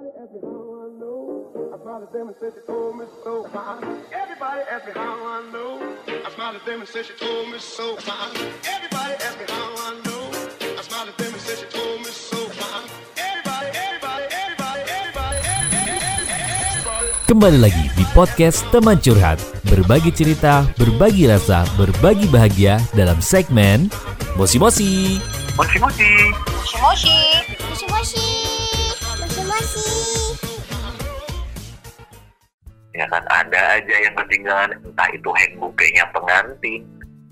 ask me how I know. I smiled at them and said she told me so. Everybody asked me how I know. I smiled at them and said she told me so. Everybody asked me how I know. I smiled at them and said she told me so. Everybody, everybody, everybody, everybody, everybody. Kembali lagi di podcast Teman Curhat Berbagi cerita, berbagi rasa, berbagi bahagia dalam segmen Mosi Mosi Moshi moshi. Moshi moshi. Moshi moshi. Ya kan ada aja yang ketinggalan entah itu handbooknya pengantin,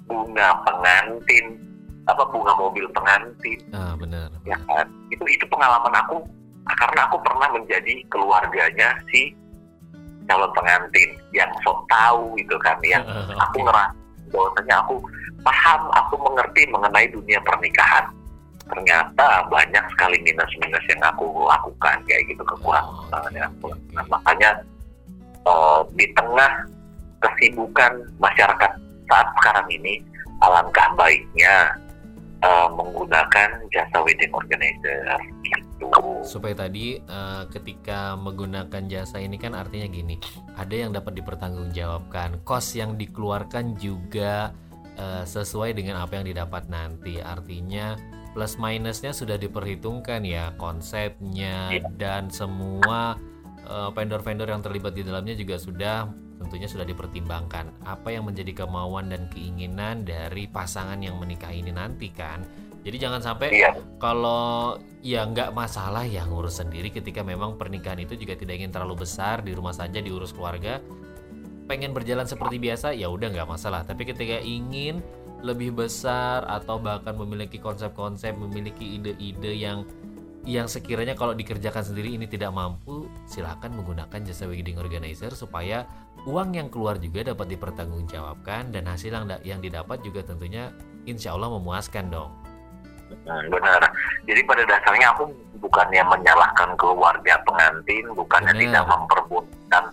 bunga pengantin, apa bunga mobil pengantin, Ah benar ya kan. Itu itu pengalaman aku karena aku pernah menjadi keluarganya si calon pengantin yang sok tahu gitu kan yang aku Oke. ngerasa bahwasanya aku paham, aku mengerti mengenai dunia pernikahan. Ternyata banyak sekali minus-minus yang aku lakukan kayak gitu kekurangan aku Oke, oke. Nah, makanya eh, di tengah kesibukan masyarakat saat sekarang ini alangkah baiknya eh, menggunakan jasa wedding organizer gitu. Supaya tadi eh, ketika menggunakan jasa ini kan artinya gini Ada yang dapat dipertanggungjawabkan Kos yang dikeluarkan juga eh, sesuai dengan apa yang didapat nanti Artinya plus minusnya sudah diperhitungkan ya Konsepnya Iya. dan semua vendor-vendor yang terlibat di dalamnya juga sudah tentunya sudah dipertimbangkan. Apa yang menjadi kemauan dan keinginan dari pasangan yang menikah ini nanti kan? Jadi jangan sampai Iya, kalau ya nggak masalah ya ngurus sendiri ketika memang pernikahan itu juga tidak ingin terlalu besar di rumah saja diurus keluarga. Pengen berjalan seperti biasa ya udah nggak masalah. Tapi ketika ingin lebih besar atau bahkan memiliki konsep-konsep memiliki ide-ide yang yang sekiranya kalau dikerjakan sendiri ini tidak mampu silahkan menggunakan jasa wedding organizer supaya uang yang keluar juga dapat dipertanggungjawabkan dan hasil yang, yang didapat juga tentunya insya Allah memuaskan dong Hmm, benar. Jadi pada dasarnya aku bukannya menyalahkan keluarga pengantin, bukannya Benar. tidak memperbolehkan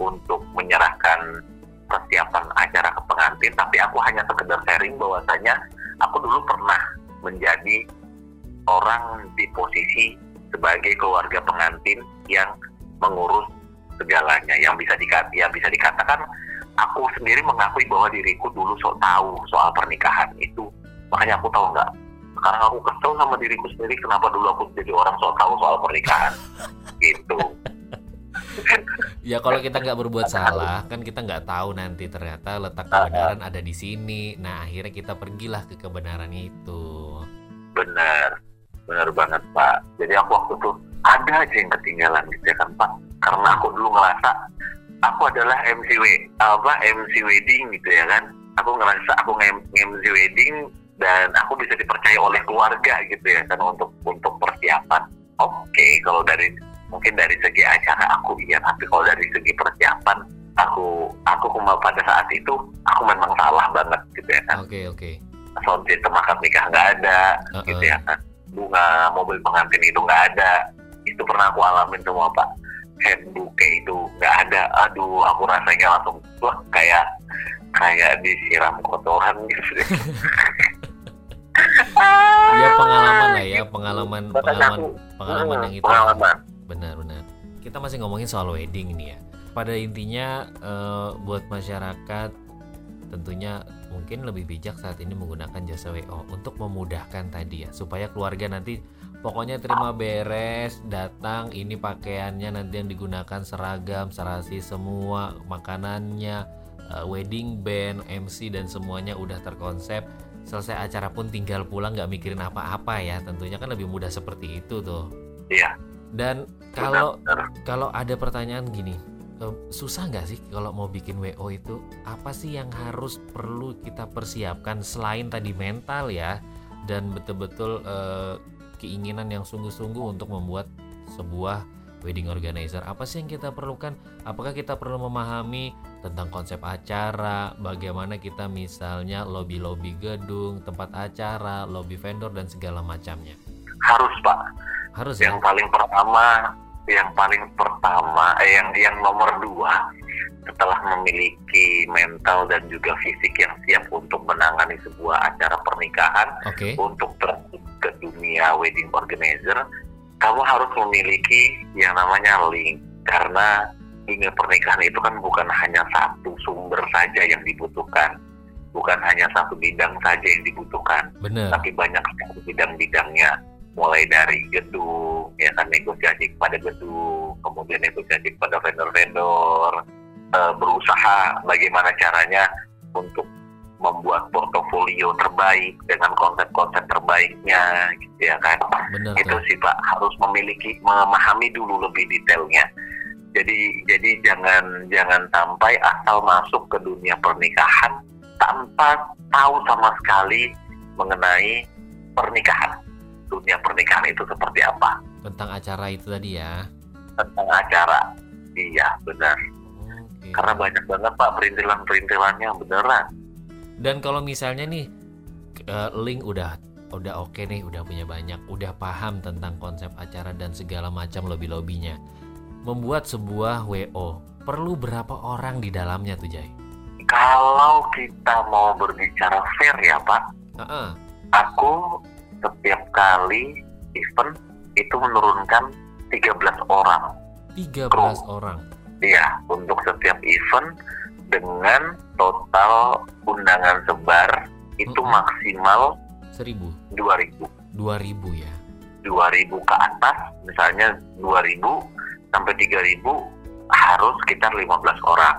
untuk menyerahkan persiapan acara ke pengantin, tapi aku hanya sekedar sharing bahwasanya aku dulu pernah menjadi orang di posisi sebagai keluarga pengantin yang mengurus segalanya, yang bisa dikata, yang bisa dikatakan aku sendiri mengakui bahwa diriku dulu sok tahu soal pernikahan itu, makanya aku tahu nggak sekarang aku kesel sama diriku sendiri kenapa dulu aku jadi orang sok tahu soal pernikahan? Gitu. Ya kalau kita nggak berbuat salah kan kita nggak tahu nanti ternyata letak kebenaran ada di sini. Nah akhirnya kita pergilah ke kebenaran itu. benar benar banget pak. Jadi aku waktu tuh ada aja yang ketinggalan gitu ya kan pak. Karena aku dulu ngerasa aku adalah MC we- apa MC wedding gitu ya kan. Aku ngerasa aku nge-MC wedding dan aku bisa dipercaya oleh keluarga gitu ya kan untuk untuk persiapan. Oke kalau dari mungkin dari segi acara aku iya tapi kalau dari segi persiapan aku aku pada saat itu aku memang salah banget gitu ya kan. Oke oke. sound system akad nikah nggak ada Uh-uh. gitu ya kan bunga mobil pengantin itu nggak ada itu pernah aku alamin semua pak handbook itu nggak ada aduh aku rasanya langsung wah kayak kayak disiram kotoran gitu deh. Ya pengalaman lah ya pengalaman Bahkan pengalaman pengalaman Hmm, yang itu. pengalaman Benar-benar. Kita masih ngomongin soal wedding nih ya. Pada intinya eh, buat masyarakat tentunya mungkin lebih bijak saat ini menggunakan jasa WO untuk memudahkan tadi ya supaya keluarga nanti pokoknya terima beres datang ini pakaiannya nanti yang digunakan seragam serasi semua makanannya eh, wedding band MC dan semuanya udah terkonsep. Selesai acara pun tinggal pulang nggak mikirin apa-apa ya tentunya kan lebih mudah seperti itu tuh. Iya. Dan kalau kalau ada pertanyaan gini, susah nggak sih kalau mau bikin WO itu? Apa sih yang harus perlu kita persiapkan selain tadi mental ya, dan betul-betul eh, keinginan yang sungguh-sungguh untuk membuat sebuah wedding organizer? Apa sih yang kita perlukan? Apakah kita perlu memahami tentang konsep acara, bagaimana kita misalnya lobby-lobby gedung, tempat acara, lobby vendor dan segala macamnya? harus pak Harus ya. yang paling pertama yang paling pertama eh, yang yang nomor dua setelah memiliki mental dan juga fisik yang siap untuk menangani sebuah acara pernikahan Oke. untuk terjun ke dunia wedding organizer kamu harus memiliki yang namanya link. Karena dunia pernikahan itu kan bukan hanya satu sumber saja yang dibutuhkan bukan hanya satu bidang saja yang dibutuhkan bener tapi banyak bidang-bidangnya mulai dari gedung ya kan negosiasi kepada gedung kemudian negosiasi kepada vendor-vendor eh, berusaha bagaimana caranya untuk membuat portofolio terbaik dengan konsep-konsep terbaiknya gitu ya kan. Bener itu sih pak harus memiliki memahami dulu lebih detailnya. Jadi jadi jangan jangan sampai asal masuk ke dunia pernikahan tanpa tahu sama sekali mengenai pernikahan dunia pernikahan itu seperti apa tentang acara itu tadi ya tentang acara iya benar Oke. karena banyak banget pak perintilan perintilannya beneran Dan kalau misalnya nih eh, link udah udah oke nih, udah punya banyak, udah paham tentang konsep acara dan segala macam lobby-lobbynya. Membuat sebuah WO perlu berapa orang di dalamnya tuh Jay? kalau kita mau berbicara fair ya pak Heeh. aku setiap kali event itu menurunkan 13 orang 13 orang. Iya, untuk setiap event dengan total undangan sebar itu Mm-mm. maksimal 1000, 2000. 2000 ya. 2000 ke atas, misalnya 2000 sampai 3000 harus sekitar 15 orang.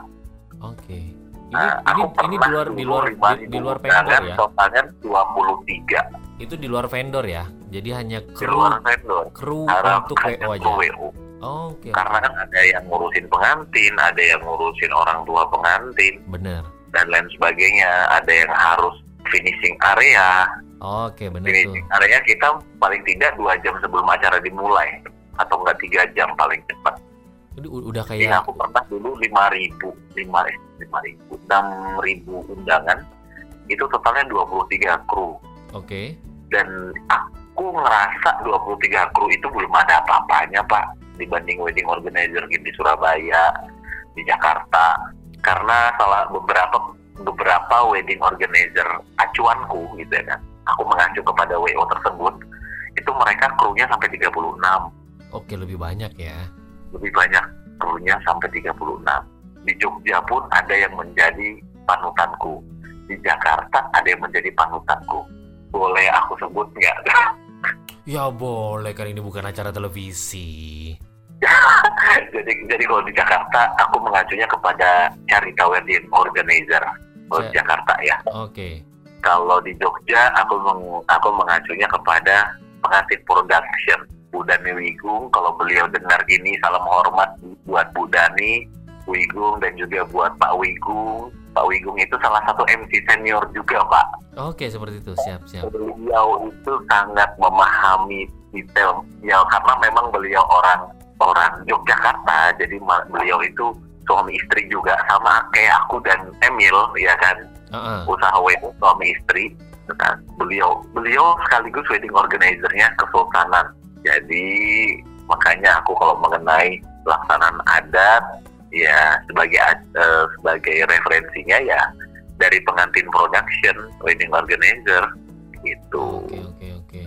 Oke. Ini Nah, ini aku ini di luar di luar di, 5000 di luar vendor ya. Totalnya 23 Itu di luar vendor ya. Jadi hanya di kru luar vendor. kru Harap untuk WO aja. WO. Oke. Karena kan ada yang ngurusin pengantin, ada yang ngurusin orang tua pengantin, Bener. dan lain sebagainya. Ada yang harus finishing area, Oke, bener tuh. finishing area kita paling tidak dua jam sebelum acara dimulai atau enggak tiga jam paling cepat. Udah kayak aku pernah dulu lima ribu, lima lima ribu, enam ribu undangan itu totalnya 23 kru oke. Dan aku ngerasa 23 kru itu belum ada apa-apanya pak dibanding wedding organizer di Surabaya, di Jakarta. Karena salah beberapa beberapa wedding organizer acuanku gitu ya kan aku mengacu kepada WO tersebut itu mereka krunya sampai 36 Oke, lebih banyak ya. lebih banyak krunya sampai 36 di Jogja pun ada yang menjadi panutanku. Di Jakarta ada yang menjadi panutanku boleh aku sebut nggak? Ya boleh kan ini bukan acara televisi. jadi jadi kalau di Jakarta aku mengacunya kepada Carita Wedding Organizer kalau di Jakarta ya. Oke. kalau di Jogja aku meng- aku mengacunya kepada pengantin production Bu Dani Wigung. Kalau beliau dengar ini salam hormat buat Bu Dani Wigung dan juga buat Pak Wigung Pak Wigung itu salah satu MC senior juga Pak Oke, seperti itu. Siap, siap. beliau itu sangat memahami detail ya karena memang beliau orang orang Yogyakarta jadi beliau itu suami istri juga sama kayak aku dan Emil ya kan Heeh. usaha wedding suami istri Nah, beliau beliau sekaligus wedding organizernya kesultanan jadi makanya aku kalau mengenai pelaksanaan adat ya sebagai eh, sebagai referensinya ya dari pengantin production wedding organizer gitu Oke, oke, oke.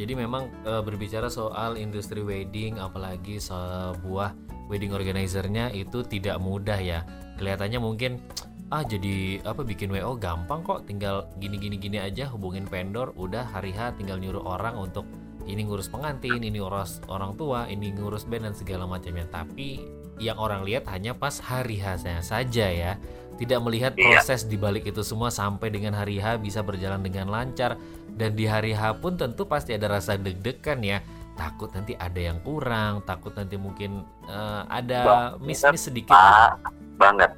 Jadi memang eh, berbicara soal industri wedding apalagi sebuah wedding organizernya itu tidak mudah ya. Kelihatannya mungkin ah jadi apa bikin WO gampang kok tinggal gini gini gini aja hubungin vendor udah hari H tinggal nyuruh orang untuk ini ngurus pengantin, ini ngurus orang tua, ini ngurus band dan segala macamnya. Tapi yang orang lihat hanya pas hari H-nya saja ya. Tidak melihat Iya. proses di balik itu semua sampai dengan hari H bisa berjalan dengan lancar dan di hari H pun tentu pasti ada rasa deg-degan ya. Takut nanti ada yang kurang, takut nanti mungkin eh, ada miss-miss sedikit. Pak, banget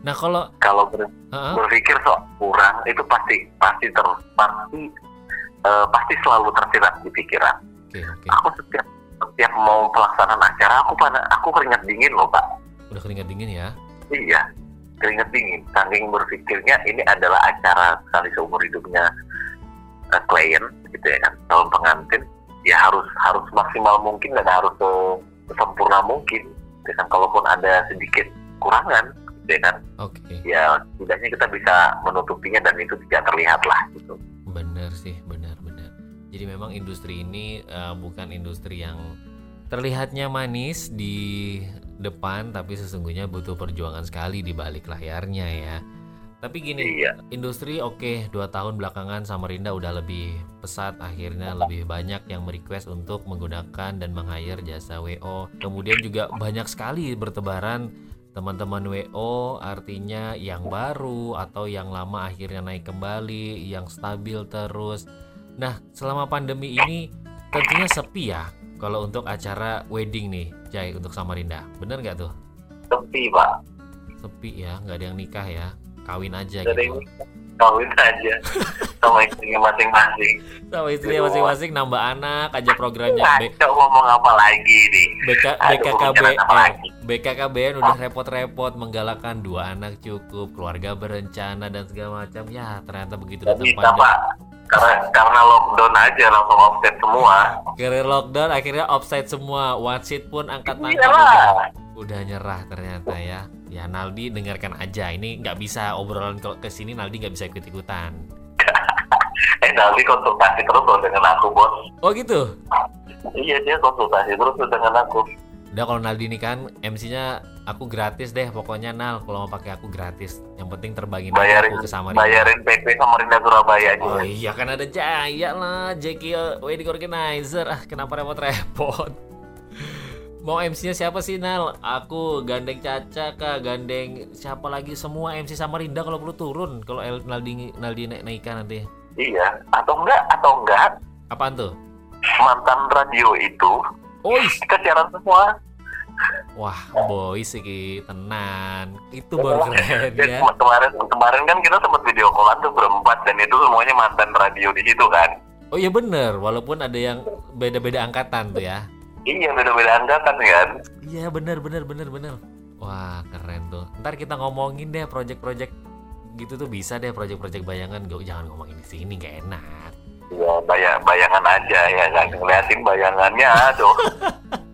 Nah kalau kalau ber- Heeh. berpikir soal kurang itu pasti pasti ter pasti eh, pasti selalu tersirat di pikiran oke oke aku setiap setiap mau pelaksanaan acara aku pada aku keringat dingin loh pak. Udah keringat dingin ya. iya keringat dingin. Saking berpikirnya ini adalah acara sekali seumur hidupnya eh, klien gitu ya kan calon pengantin. Ya harus harus maksimal mungkin dan harus se- sempurna mungkin. Ya kan kalaupun ada sedikit kurangan gitu ya kan. Oke. Ya setidaknya kita bisa menutupinya dan itu tidak terlihat lah gitu. Bener sih benar benar. Jadi memang industri ini eh, bukan industri yang terlihatnya manis di depan tapi sesungguhnya butuh perjuangan sekali di balik layarnya ya. Tapi gini, Iya. industri oke dua tahun belakangan Samarinda udah lebih pesat akhirnya lebih banyak yang merequest untuk menggunakan dan meng-hire jasa WO. Kemudian juga banyak sekali bertebaran teman-teman WO artinya yang baru atau yang lama akhirnya naik kembali, yang stabil terus. Nah, selama pandemi ini tentunya sepi ya kalau untuk acara wedding nih, Jai untuk Samarinda. Bener nggak tuh? Sepi pak. Sepi ya, nggak ada yang nikah ya. Kawin aja Jadi gitu. kawin aja sama istrinya masing-masing. Sama istrinya masing-masing nambah anak aja programnya. Ngaco ngomong apa lagi nih? BK, BKKBN? BKKBN udah repot-repot menggalakkan dua anak cukup, keluarga berencana dan segala macam. Ya ternyata begitu pandemi. pak. Karena karena lockdown aja langsung offset semua. Career lockdown akhirnya offside semua. Seat pun angkat tangan Iya udah, lah. udah nyerah ternyata ya. Ya Naldi dengarkan aja. Ini nggak bisa obrolan kalau ke sini Naldi nggak bisa ikut ikutan. Eh Daldi konsultasi terus loh dengan aku bos. Oh gitu. Iya dia konsultasi terus dengan aku. Udah kalau Naldi ini kan MC-nya aku gratis deh pokoknya Nal kalau mau pakai aku gratis. Yang penting terbangin Bayarin aku ke Samarinda. bayarin PP Samarinda Surabaya aja. Oh iya kan ada Jaya lah, uh, wedding organizer. Ah kenapa repot-repot? Mau MC-nya siapa sih Nal? Aku gandeng Caca kah, gandeng siapa lagi semua MC Samarinda kalau perlu turun kalau El- Naldi Naldi naik naikan nanti. Iya. Atau enggak? Atau enggak? Apaan tuh? Mantan radio itu Ois. kesiaran semua. Wah, boy sih tenan. Itu baru keren ya. kema- kemarin kemarin kan kita sempat video callan tuh berempat dan itu semuanya mantan radio di situ kan. Oh iya bener, walaupun ada yang beda-beda angkatan tuh ya. Iya beda-beda angkatan kan. Iya bener bener bener bener. Wah keren tuh. Ntar kita ngomongin deh project-project gitu tuh bisa deh project-project bayangan. Gak jangan ngomongin di sini nggak enak. Ya bayang bayangan aja ya kan ngeliatin bayangannya aduh.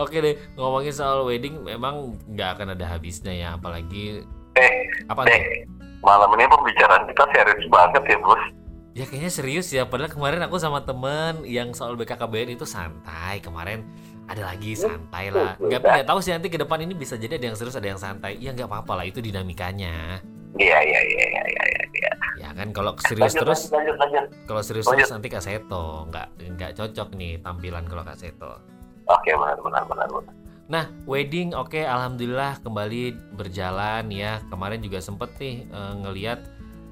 Oke deh ngomongin soal wedding memang nggak akan ada habisnya ya apalagi Eh, apa eh, malam ini pembicaraan kita serius banget ya bos. Ya kayaknya serius ya. Padahal kemarin aku sama temen yang soal BKKBN itu santai. Kemarin ada lagi santai lah. Nggak nggak tahu sih nanti ke depan ini bisa jadi ada yang serius ada yang santai. Ya nggak apa-apa lah itu dinamikanya. Iya iya iya iya iya. iya. Ya kan kalau serius Lanjut, terus lanjut, lanjut, lanjut. kalau serius Lanjut. terus nanti Kak Seto nggak nggak cocok nih tampilan kalau Kak Seto. Oke benar benar benar benar. Nah, wedding oke alhamdulillah kembali berjalan ya. Kemarin juga sempet nih eh, ngeliat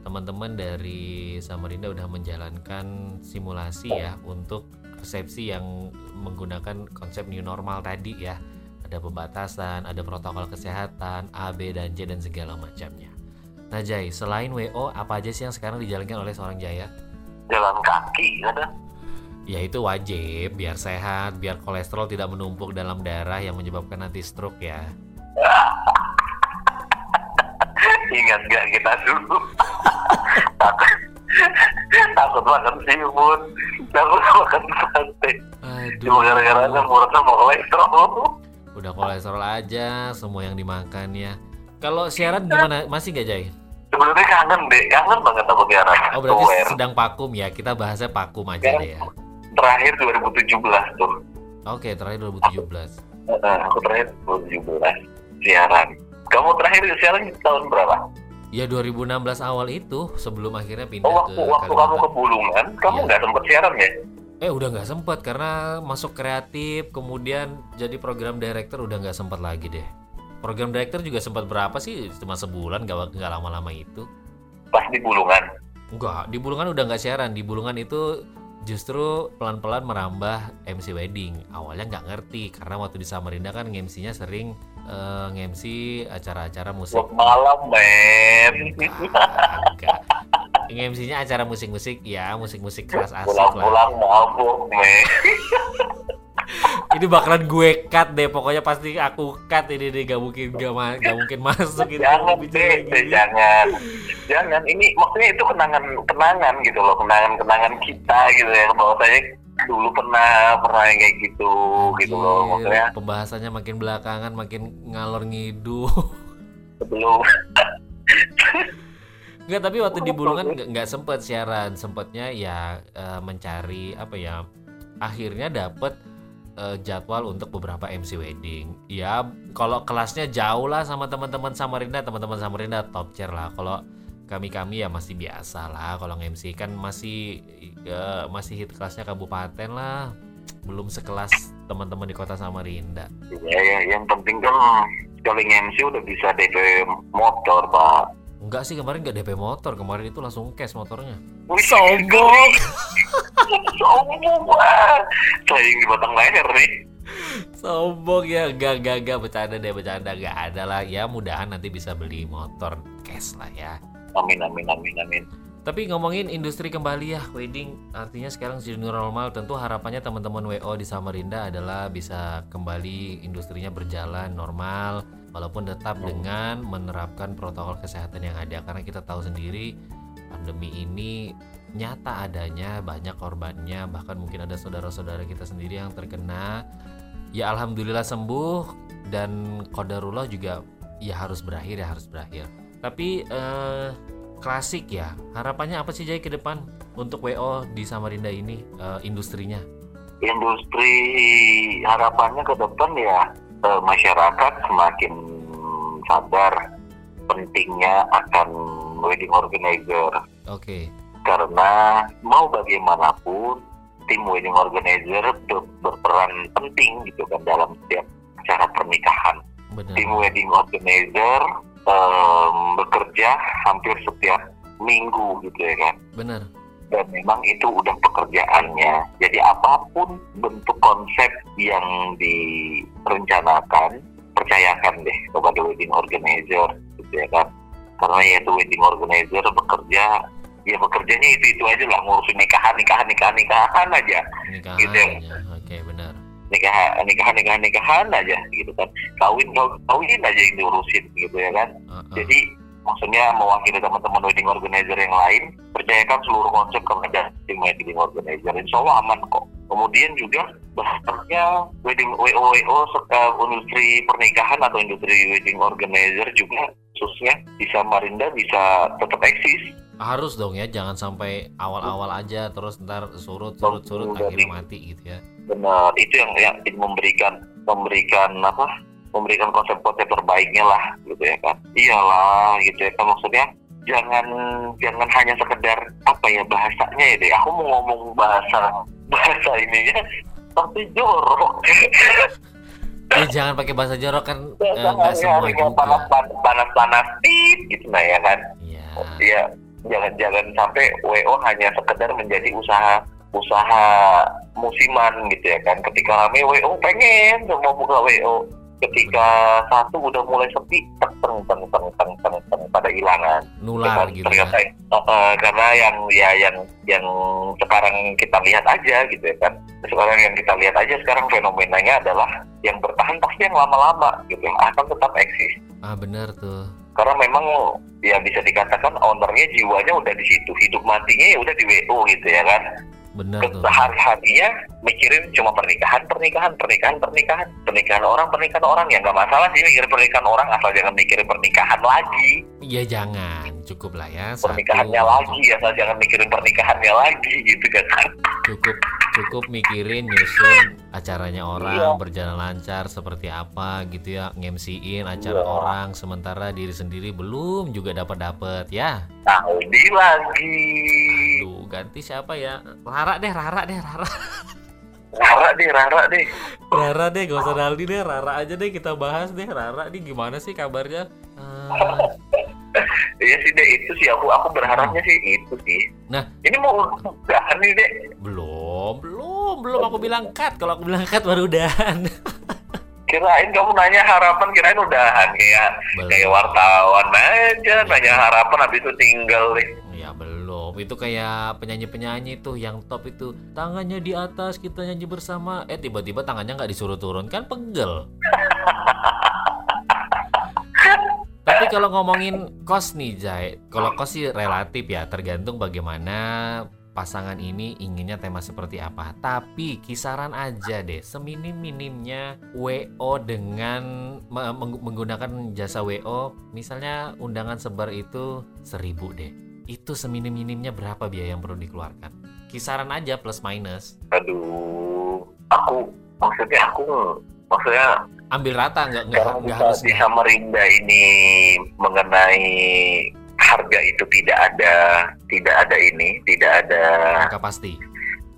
teman-teman dari Samarinda udah menjalankan simulasi ya untuk resepsi yang menggunakan konsep new normal tadi ya. Ada pembatasan, ada protokol kesehatan, A, B, dan C dan segala macamnya. Nah Jai, selain WO, apa aja sih yang sekarang dijalankan oleh seorang Jaya? Jalan kaki ada. Ya itu wajib, biar sehat, biar kolesterol tidak menumpuk dalam darah yang menyebabkan nanti stroke ya. Ingat gak kita dulu? takut takut makan seafood, takut makan sate. Cuma gara-gara ada murah sama kolesterol. Udah kolesterol aja semua yang dimakan ya. Kalau siaran gimana? Masih nggak Jai? Sebenarnya kangen deh, kangen banget aku siaran. Oh berarti sedang vakum ya. Kita bahasnya vakum aja deh ya. Terakhir 2017 tuh. Oke, terakhir 2017. Eh, aku terakhir 2017 siaran. Kamu terakhir siaran tahun berapa? Ya 2016 awal itu sebelum akhirnya pindah Oh ke waktu waktu kamu ke Kalimantan. Bulungan, kamu nggak sempet siaran ya? Eh udah nggak sempet karena masuk kreatif, kemudian jadi program director udah nggak sempet lagi deh. Program director juga sempat berapa sih? Cuma sebulan, nggak nggak lama-lama itu. Pas di Bulungan. Enggak, di Bulungan udah nggak siaran. Di Bulungan itu justru pelan-pelan merambah MC wedding. Awalnya nggak ngerti karena waktu di Samarinda kan MC-nya sering eh, nge-MC acara-acara musik. Malam, men. Enggak. Nge-MC-nya acara musik-musik ya, musik-musik keras asik lah. Pulang-pulang mabuk, men. Ini bakalan gue cut deh, pokoknya pasti aku cut ini deh, gak mungkin gak, ma- gak mungkin masuk ini. jangan deh, deh, jangan. Jangan. Ini maksudnya itu kenangan kenangan gitu loh, kenangan-kenangan kita gitu ya. Bahwasanya dulu pernah pernah kayak gitu gitu loh. Anjir, Maksudnya pembahasannya makin belakangan makin ngalor ngidul. sebelum Enggak, tapi waktu di Bulungan nggak- sempet siaran, sempetnya ya eh, mencari apa ya akhirnya dapet eh, jadwal untuk beberapa MC wedding. Ya, kalau kelasnya jauh lah sama teman-teman Samarinda, teman-teman Samarinda top chair lah. Kalau kami-kami ya masih biasa lah. Kalau MC kan masih ya, masih hit kelasnya kabupaten lah. Belum sekelas teman-teman di kota Samarinda. Ya, ya, yang penting kan sekali MC udah bisa DP motor, Pak. Enggak sih kemarin nggak DP motor, kemarin itu langsung cash motornya. Wih, Sombong. Sombong, di batang leher nih. Sombong ya, gak gak gak bercanda deh bercanda. Gak ada lah. Ya mudahan nanti bisa beli motor cash lah ya. Amin, amin, amin, amin. Tapi ngomongin industri kembali ya wedding. Artinya sekarang new normal. Tentu harapannya teman-teman WO di Samarinda adalah bisa kembali industrinya berjalan normal walaupun tetap dengan menerapkan protokol kesehatan yang ada. Karena kita tahu sendiri pandemi ini nyata adanya banyak korbannya bahkan mungkin ada saudara-saudara kita sendiri yang terkena. Ya alhamdulillah sembuh dan kodarullah juga ya harus berakhir ya harus berakhir. Tapi eh, klasik ya harapannya apa sih Jay ke depan untuk WO di Samarinda ini eh, industrinya? Industri harapannya ke depan ya eh, masyarakat semakin sadar pentingnya akan wedding organizer. Oke karena mau bagaimanapun tim wedding organizer ber- berperan penting gitu kan dalam setiap acara pernikahan. benar Tim wedding organizer em, bekerja hampir setiap minggu gitu ya kan. benar Dan memang itu udah pekerjaannya. Jadi apa pun bentuk konsep yang direncanakan, percayakan deh kepada wedding organizer gitu ya kan. Karena yaitu wedding organizer bekerja ya bekerjanya itu itu aja lah ngurusin nikahan nikahan nikahan nikahan aja. Nikahan Gitu ya. oke benar. Nikah nikahan nikahan nikahan aja gitu kan. Kawin kawin aja yang diurusin gitu ya kan. Heeh. jadi maksudnya mewakili teman-teman wedding organizer yang lain percayakan seluruh konsep kepada tim wedding organizer. Insya Allah aman kok. Kemudian juga bahasanya wedding WO WO serta industri pernikahan atau industri wedding organizer juga khususnya di Samarinda bisa tetap eksis harus dong ya jangan sampai awal-awal aja terus ntar surut surut surut Betul, akhirnya mati gitu ya. Benar itu yang yang memberikan memberikan apa? Memberikan konsep-konsep terbaiknya lah gitu ya kan. Iyalah gitu ya kan maksudnya jangan jangan hanya sekedar apa ya bahasanya ya deh. Aku mau ngomong bahasa bahasa ininya tapi jorok. Eh jangan pakai bahasa jorok kan eh, nggak semua yang juga. panas panas panas tit gitu nah ya kan. Iya. Ya jangan jangan sampai WO hanya sekedar menjadi usaha usaha musiman gitu ya kan. Ketika rame WO pengen semua buka WO ketika satu udah mulai sepi teng teng teng teng teng teng, pada hilangan. Nular gitu ya. ternyata eh, eh, karena yang ya yang yang sekarang kita lihat aja gitu ya kan. Sekarang yang kita lihat aja sekarang fenomenanya adalah yang bertahan pasti yang lama-lama gitu. Akan tetap eksis. Ah bener tuh karena memang ya bisa dikatakan ownernya jiwanya udah di situ. Hidup matinya ya udah di WO gitu ya kan. Bener tuh. sehari-harinya mikirin cuma pernikahan pernikahan pernikahan pernikahan. Pernikahan orang pernikahan orang. Ya nggak masalah sih mikirin pernikahan orang asal jangan mikirin pernikahan lagi. Ya jangan cukup lah ya satu, pernikahannya lagi asal jangan mikirin pernikahannya lagi gitu kan. Cukup cukup mikirin nyusun acaranya orang Iya. berjalan lancar seperti apa gitu ya. Ngemsiin acara Iya. orang sementara diri sendiri belum juga dapat dapat ya. Saudi lagi. Duh, ganti siapa ya? Rara deh Rara deh Rara. Rara deh Rara deh. Rara deh gak usah Naldi deh Rara aja deh kita bahas deh. Rara nih gimana sih kabarnya? Eh, Iya sih deh itu sih aku aku berharapnya sih itu sih. Nah. ini mau udahan nih deh belum belum belum. Aku bilang cut. Kalau aku bilang cut baru udahan. Kirain kamu nanya harapan kirain udahan. Kayak Belum. kayak wartawan aja nanya harapan habis itu tinggal deh. Ya belum, itu kayak penyanyi-penyanyi tuh yang top itu tangannya di atas kita nyanyi bersama, eh tiba-tiba tangannya nggak disuruh turun. Kan pegel. Kalau ngomongin kos nih Jai, kalau kos sih relatif ya tergantung bagaimana pasangan ini inginnya tema seperti apa. Tapi kisaran aja deh, seminim-minimnya WO dengan me- meng- menggunakan jasa WO, misalnya undangan sebar itu seribu deh. Itu seminim-minimnya berapa biaya yang perlu dikeluarkan? Kisaran aja plus minus. aduh aku maksudnya aku maksudnya ambil rata nggak nggak nggak harus di Samarinda ini mengenai harga itu tidak ada tidak ada ini tidak ada angka pasti.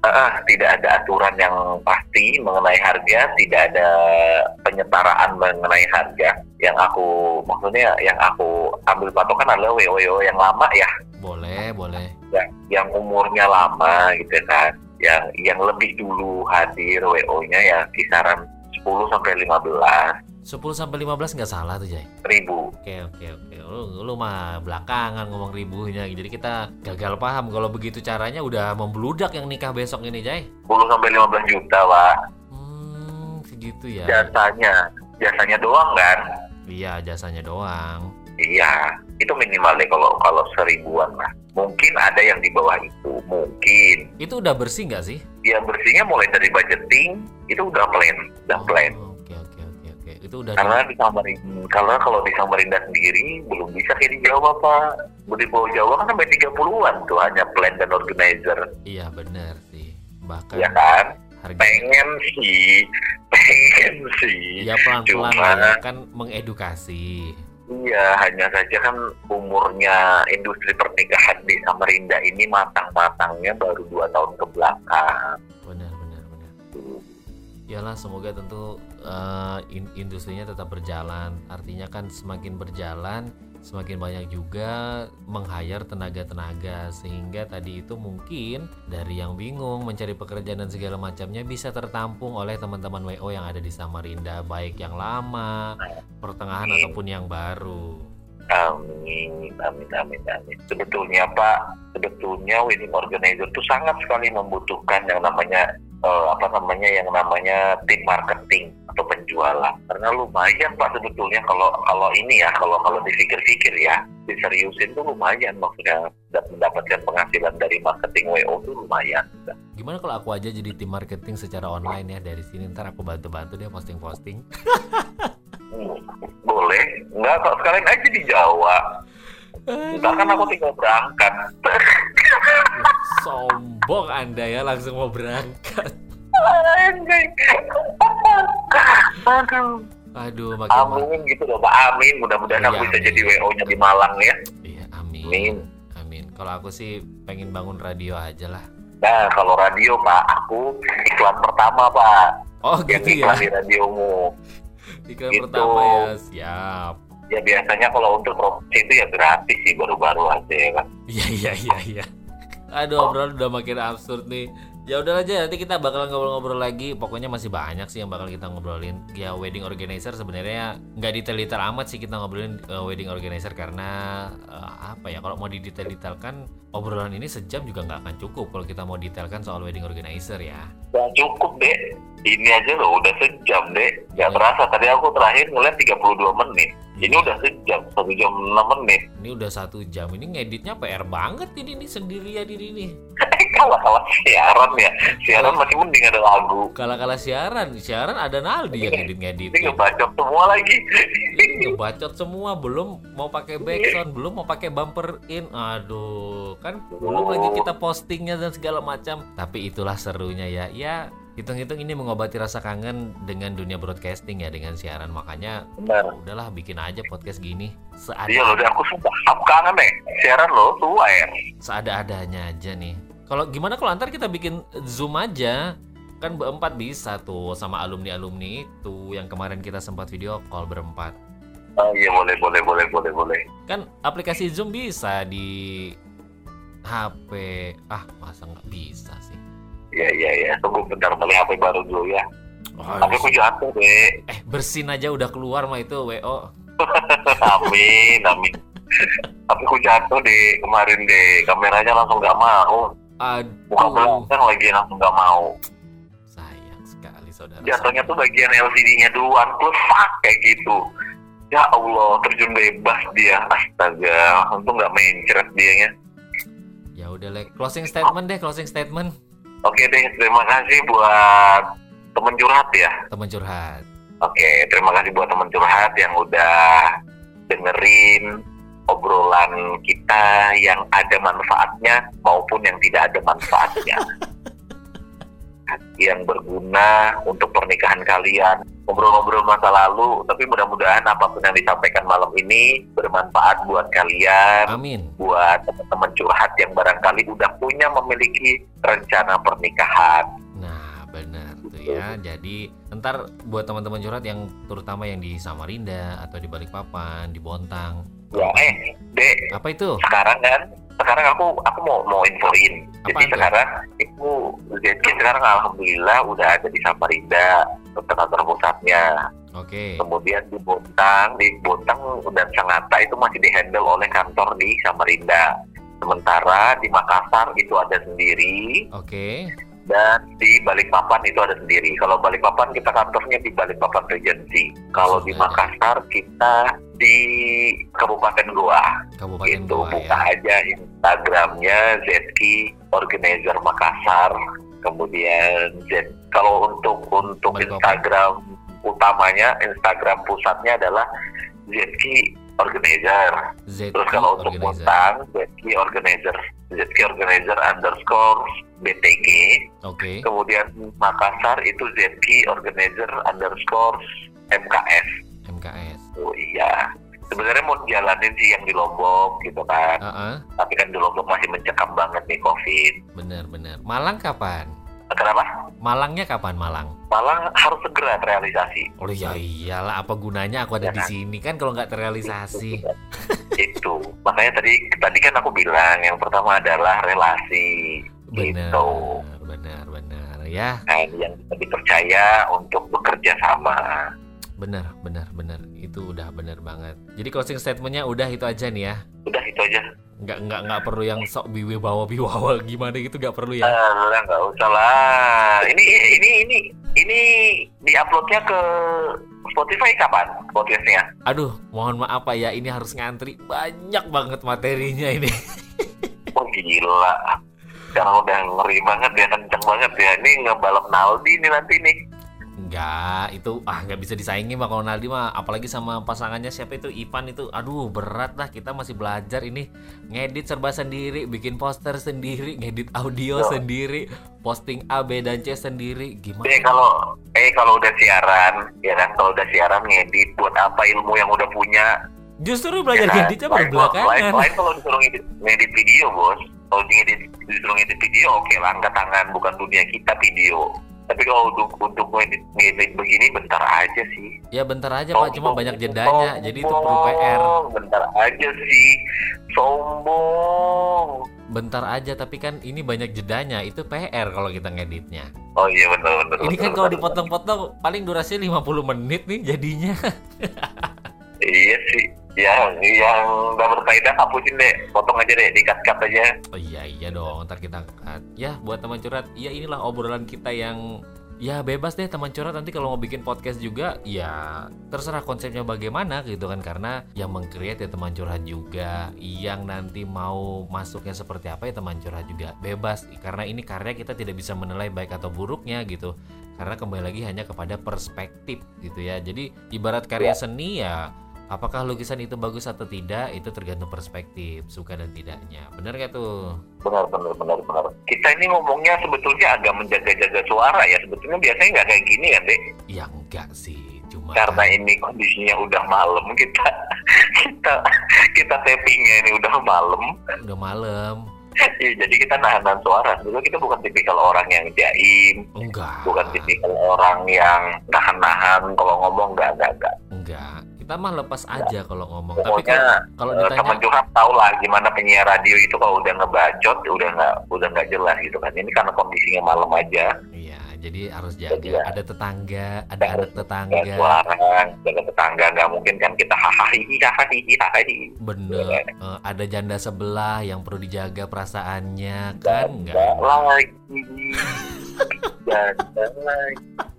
Ah, tidak ada aturan yang pasti mengenai harga tidak ada penyetaraan mengenai harga. Yang aku maksudnya yang aku ambil patokan adalah WO yang lama ya. Boleh boleh. Yang, yang umurnya lama gitu kan. Yang yang lebih dulu hadir WO-nya ya kisaran 10 sampai 15 10 sampai 15 nggak salah tuh Jay ribu. Oke oke oke. Lu, lu mah belakangan ngomong ribunya jadi kita gagal paham kalau begitu caranya udah membludak yang nikah besok ini Jay 10 sampai 15 juta pak. Hmm segitu ya. Jasanya. Jasanya doang kan? Iya jasanya doang. Iya itu minimal deh kalau kalau seribuan lah. Mungkin ada yang di bawah itu mungkin. Itu udah bersih nggak sih? ya bersihnya mulai dari budgeting itu udah plan udah plan Oh, Oke oke oke oke. Itu udah karena di Samarinda karena kalau di Samarinda sendiri belum bisa kayak di Jawa pak. Di bawah Jawa kan sampai 30-an tuh hanya plan dan organizer. Iya bener sih. Bahkan ya kan? harga pengen sih pengen sih. Ya pelan-pelan Cuma- ya, kan mengedukasi Iya, hanya saja kan umurnya industri pernikahan di Samarinda ini matang-matangnya baru dua tahun ke belakang. benar benar benar Yalah semoga tentu in- industrinya tetap berjalan. Artinya kan semakin berjalan, semakin banyak juga meng-hire tenaga-tenaga sehingga tadi itu mungkin dari yang bingung mencari pekerjaan dan segala macamnya bisa tertampung oleh teman-teman WO yang ada di Samarinda, baik yang lama, pertengahan ataupun yang baru. Amin, amin, amin, amin. Sebetulnya Pak, sebetulnya wedding organizer itu sangat sekali membutuhkan yang namanya eh, apa namanya yang namanya tim marketing penjualan. Karena lumayan Pak sebetulnya kalau kalau ini ya kalau kalau dipikir-pikir ya diseriusin tuh lumayan maksudnya dan mendapatkan penghasilan dari marketing WO tuh lumayan. Gimana kalau aku aja jadi tim marketing secara online ya dari sini ntar aku bantu-bantu dia posting-posting. Hmm, boleh, nggak kok sekalian aja di Jawa. Ntar kan aku tinggal berangkat. Sombong Anda ya langsung mau berangkat. Aduh. Aduh, makin ma- Amin gitu loh Pak. Amin. Mudah-mudahan aku Iya, bisa amin. jadi WO-nya di Malang ya. Iya, amin. Amin. Amin. Kalau aku sih pengen bangun radio aja lah. Nah, kalau radio Pak, aku iklan pertama Pak. Oh, Yang gitu ya. iklan di radiomu. Iklan gitu. pertama ya, siap. Ya biasanya kalau untuk promosi itu ya gratis sih baru-baru aja ya kan. Iya, iya, iya, iya. Aduh, obrolan udah makin absurd nih. Ya udah aja nanti kita bakal ngobrol-ngobrol lagi. Pokoknya masih banyak sih yang bakal kita ngobrolin. Ya wedding organizer sebenarnya nggak detail-detail amat sih kita ngobrolin uh, wedding organizer karena uh, apa ya kalau mau didetail-detailkan obrolan ini sejam juga nggak akan cukup kalau kita mau detailkan soal wedding organizer ya. Ya cukup deh. Ini aja loh udah sejam deh. Iya. Gak terasa tadi aku terakhir ngeliat 32 menit. Ini udah sejam, satu jam 6 menit. Ini udah satu jam. Ini ngeditnya PR banget ini nih sendirian ini nih. Kalau kalau siaran ya, siaran masih mending ada lagu. Kala-kala siaran, siaran ada Naldi yang ngedit-ngedit. Ini ngebacot semua lagi. Ini ngebacot semua, belum mau pakai backsound, belum mau pakai bumper in. Aduh, kan belum lagi kita postingnya dan segala macam. Tapi itulah serunya ya. Ya, hitung-hitung ini mengobati rasa kangen dengan dunia broadcasting ya, dengan siaran. Makanya Benar. udahlah bikin aja podcast gini seada Iya loh, aku sumpah, aku kangen deh. Siaran lo, tua ya. seada-adanya aja nih. Kalau gimana kalau antar kita bikin Zoom aja? Kan berempat bisa tuh sama alumni-alumni itu yang kemarin kita sempat video call berempat. Oh iya boleh, boleh, boleh, boleh, boleh. Kan aplikasi Zoom bisa di HP. Ah, masa nggak bisa sih? Iya, iya, iya. Tunggu bentar beli HP baru dulu ya. Oh, Tapi aku jatuh deh. eh, bersin aja udah keluar mah itu WO. amin, amin. Tapi aku jatuh deh kemarin deh. Kameranya langsung nggak mau. Buka Aduh, belakang lagi langsung nggak mau. sayang sekali saudara. Jatuhnya tuh bagian LCD-nya duluan. Plus fuck kayak gitu. Ya Allah, terjun bebas dia. Astaga, untung nggak mencret dianya. Ya udah, Lek. Closing statement deh, closing statement. Oke deh, terima kasih buat temen curhat ya. Teman curhat. Oke, terima kasih buat teman curhat yang udah dengerin obrolan kita yang ada manfaatnya maupun yang tidak ada manfaatnya. yang berguna untuk pernikahan kalian. Ngobrol-ngobrol masa lalu, tapi mudah-mudahan apa pun yang disampaikan malam ini bermanfaat buat kalian, Amin. buat teman-teman curhat yang barangkali udah punya memiliki rencana pernikahan. Nah, benar tuh ya. Jadi, ntar buat teman-teman curhat yang terutama yang di Samarinda atau di Balikpapan, di Bontang. Ya, eh, Dek, Apa itu? sekarang kan sekarang aku aku mau mau infoin jadi Apaan tuh? sekarang itu ZK sekarang alhamdulillah udah ada di Samarinda untuk kantor pusatnya Oke. kemudian di Bontang di Bontang dan Sangatta itu masih dihandle oleh kantor di Samarinda sementara di Makassar itu ada sendiri Oke. dan di Balikpapan itu ada sendiri kalau Balikpapan kita kantornya di Balikpapan Regency kalau di. Makassar kita di Kabupaten Goa Kabupaten itu Goa buka ya. aja Instagramnya Zetki Organizer Makassar kemudian Z kalau untuk untuk. Instagram utamanya Instagram pusatnya adalah Zetki Organizer ZK terus kalau untuk Organizer. Zetki Organizer Zetki Organizer underscore BTG Oke. kemudian Makassar itu Zetki Organizer underscore MKS MKS. oh iya sebenarnya mau jalanin sih yang di Lombok gitu kan Heeh. tapi kan di Lombok masih mencekam banget nih COVID. Bener-bener. Malang kapan? Kenapa? Malangnya kapan Malang? Malah harus segera terrealisasi. Oh ya iyalah apa gunanya aku ada Ya di kan? sini kan kalau nggak terrealisasi. Itu. Makanya tadi tadi kan aku bilang yang pertama adalah relasi. Bener, Gitu. bener, bener ya. Kan yang bisa dipercaya untuk bekerja sama. Bener, bener, bener. Itu udah bener banget. Jadi closing statementnya udah itu aja nih ya. Udah itu aja. Nggak nggak nggak perlu yang sok biwi bawa biwawa gimana gitu nggak perlu ya. Eh, udah nggak usah lah. Ini ini ini ini diuploadnya ke Spotify kapan? Podcastnya? Aduh, mohon maaf Pak ya ini harus ngantri banyak banget materinya ini. Oh gila. Sekarang udah ngeri banget ya, kenceng banget ya. Ini ngebalap Naldi nih nanti nih. Enggak, itu ah nggak bisa disaingi mah kalau Naldi mah apalagi sama pasangannya siapa itu Ipan itu. Aduh, berat lah kita masih belajar ini ngedit serba sendiri, bikin poster sendiri, ngedit audio sendiri, posting A, B dan C sendiri. Gimana? Eh kalau eh kalau udah siaran, ya kan kalau udah siaran ngedit buat apa ilmu yang udah punya? Justru belajar ya kan? ngeditnya baru kalau- Lain, belakangan. lain kalau disuruh ngedit, ngedit video, bos. Kalau ngedit disuruh ngedit video, oke lah, angkat tangan bukan dunia kita video. Tapi kalau untuk untuk ngedit, begini bentar aja sih. Ya bentar aja Pak, cuma Sombong, banyak jedanya. Jadi itu perlu PR. sombong, Bentar aja sih. Sombong. Bentar aja tapi kan ini banyak jedanya. Itu PR kalau kita ngeditnya. Oh iya benar benar. Ini kan kalau dipotong-potong paling durasinya 50 menit nih jadinya. Iya sih. Yang yang nggak berfaedah hapusin deh, potong aja deh, dikat-kat aja. Oh iya iya dong, ntar kita angkat. Ya buat teman curhat, ya inilah obrolan kita yang ya bebas deh teman curhat. Nanti kalau mau bikin podcast juga ya terserah konsepnya bagaimana gitu kan. Karena yang mengcreate ya teman curhat juga. Yang nanti mau masuknya seperti apa ya teman curhat juga bebas. Karena ini karya kita tidak bisa menilai baik atau buruknya gitu. Karena kembali lagi hanya kepada perspektif gitu ya. Jadi ibarat karya seni ya apakah lukisan itu bagus atau tidak itu tergantung perspektif suka dan tidaknya bener gak tuh Benar benar benar benar. Kita ini ngomongnya sebetulnya agak menjaga-jaga suara ya. Sebetulnya biasanya nggak kayak gini kan, Dek. ya enggak sih cuma Karena kan- ini kondisinya udah malam, kita kita kita tappingnya ini udah malam. udah malam Iya, jadi kita nahan-nahan suara. Sebetulnya kita bukan tipikal orang yang jaim, enggak bukan tipikal orang yang nahan-nahan kalau ngomong nggak nggak nggak. enggak kita mah lepas aja kalau ngomong. Tapi kalau kalau Eh, teman ditanya curhat tau lah gimana penyiar radio itu kalau udah ngebacot udah nggak udah nggak jelas gitu kan. Ini karena kondisinya malam aja. Iya jadi harus Jadi jaga ya. ada tetangga ada anak tetangga. nggak suara jaga tetangga nggak mungkin kan kita hahaha hahaha hahaha. Bener. Iya. Eh, ada janda sebelah yang perlu dijaga perasaannya kan? Enggak nggak. lagi. Dan lagi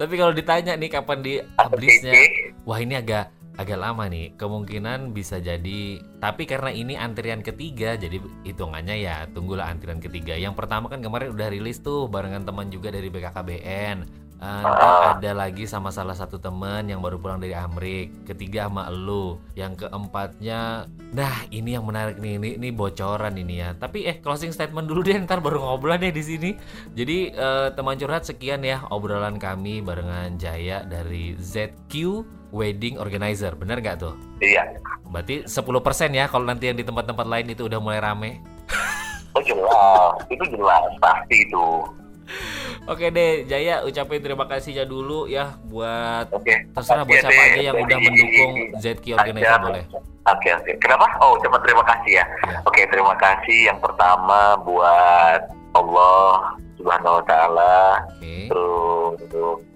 tapi kalau ditanya nih kapan di publishnya wah ini agak agak lama nih. Kemungkinan bisa jadi tapi karena ini antrian ketiga jadi hitungannya ya tunggulah antrian ketiga. Yang pertama kan kemarin udah rilis tuh barengan teman juga dari BKKBN Uh, ntar ada lagi sama salah satu teman yang baru pulang dari Amrik. Ketiga sama elu. Yang keempatnya, nah ini yang menarik nih, ini, ini bocoran ini ya. Tapi eh closing statement dulu deh, ntar baru ngobrol deh di sini. Jadi eh, teman curhat sekian ya obrolan kami barengan Jaya dari ZQ Wedding Organizer. Bener nggak tuh? Iya. Berarti 10% ya kalau nanti yang di tempat-tempat lain itu udah mulai rame. Oh jelas, itu jelas pasti itu. Oke deh, Jaya ucapin terima kasihnya dulu ya buat Oke. terserah buat siapa aja yang udah mendukung ZQ Organizer boleh. Oke oke. Kenapa? Oh cuma terima kasih ya. Ya. Oke terima kasih yang pertama buat Allah Subhanahu Wa Taala. Oke, Terus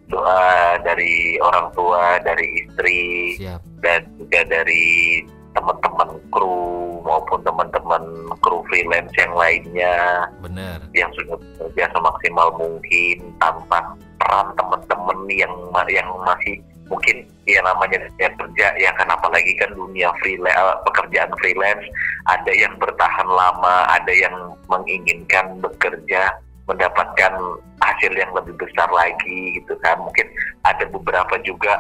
doa dari orang tua, dari istri, siap. dan juga dari teman-teman kru maupun teman-teman kru freelance yang lainnya Bener. yang sudah bekerja semaksimal mungkin tanpa peran teman-teman yang yang masih mungkin ya namanya ya kerja ya kan apalagi kan dunia freelance pekerjaan freelance ada yang bertahan lama ada yang menginginkan bekerja mendapatkan hasil yang lebih besar lagi gitu kan mungkin ada beberapa juga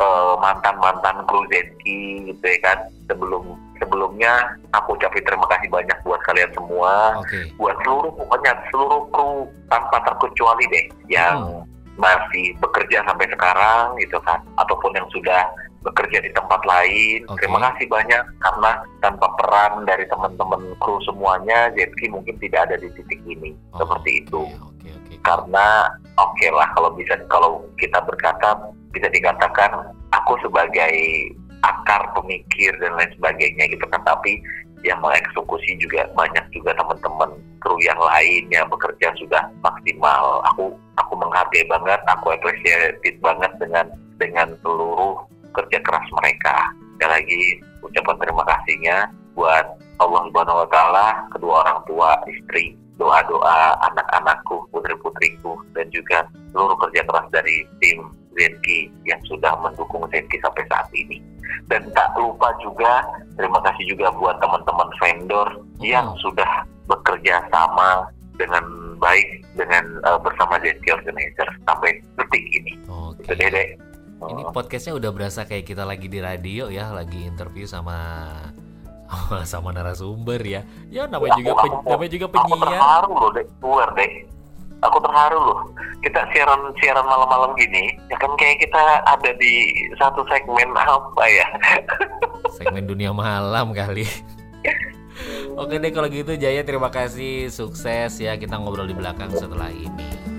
eh, mantan-mantan kru Zenki gitu ya kan sebelum sebelumnya aku ucapin terima kasih banyak buat kalian semua Oke. buat seluruh pokoknya seluruh kru tanpa terkecuali deh yang masih bekerja sampai sekarang gitu kan ataupun yang sudah bekerja di tempat lain Oke. terima kasih banyak karena tanpa peran dari teman-teman kru semuanya Zetki mungkin tidak ada di titik ini Oh, seperti itu Oke, oke, oke. karena oke lah kalau bisa kalau kita berkata bisa dikatakan aku sebagai akar pemikir dan lain sebagainya gitu kan. Tapi yang mengeksekusi juga banyak juga teman-teman kru yang lain yang bekerja sudah maksimal. Aku aku menghargai banget aku appreciate banget dengan dengan seluruh kerja keras mereka. Sekali lagi ucapan terima kasihnya buat Allah Subhanahu Wa Taala kedua orang tua istri doa-doa anak-anakku putri-putriku dan juga seluruh kerja keras dari tim Zenki yang sudah mendukung Zenki sampai saat ini dan tak lupa juga terima kasih juga buat teman-teman vendor yang sudah bekerja sama dengan baik dengan eh, bersama Zenki Organizer sampai detik ini Oke. itu deh deh Ini podcastnya udah berasa kayak kita lagi di radio ya, lagi interview sama sama, narasumber ya. Ya namanya juga pen- namanya juga aku penyiar. terharu loh deh keluar deh aku terharu loh kita siaran siaran malam-malam gini ya kan kayak kita ada di satu segmen apa ya Segmen dunia malam kali. Oke deh kalau gitu Jaya terima kasih sukses ya kita ngobrol di belakang setelah ini.